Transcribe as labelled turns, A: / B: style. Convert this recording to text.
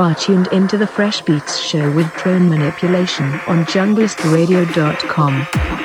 A: are tuned into the Fresh Beats Show with drone manipulation on junglistradio.com.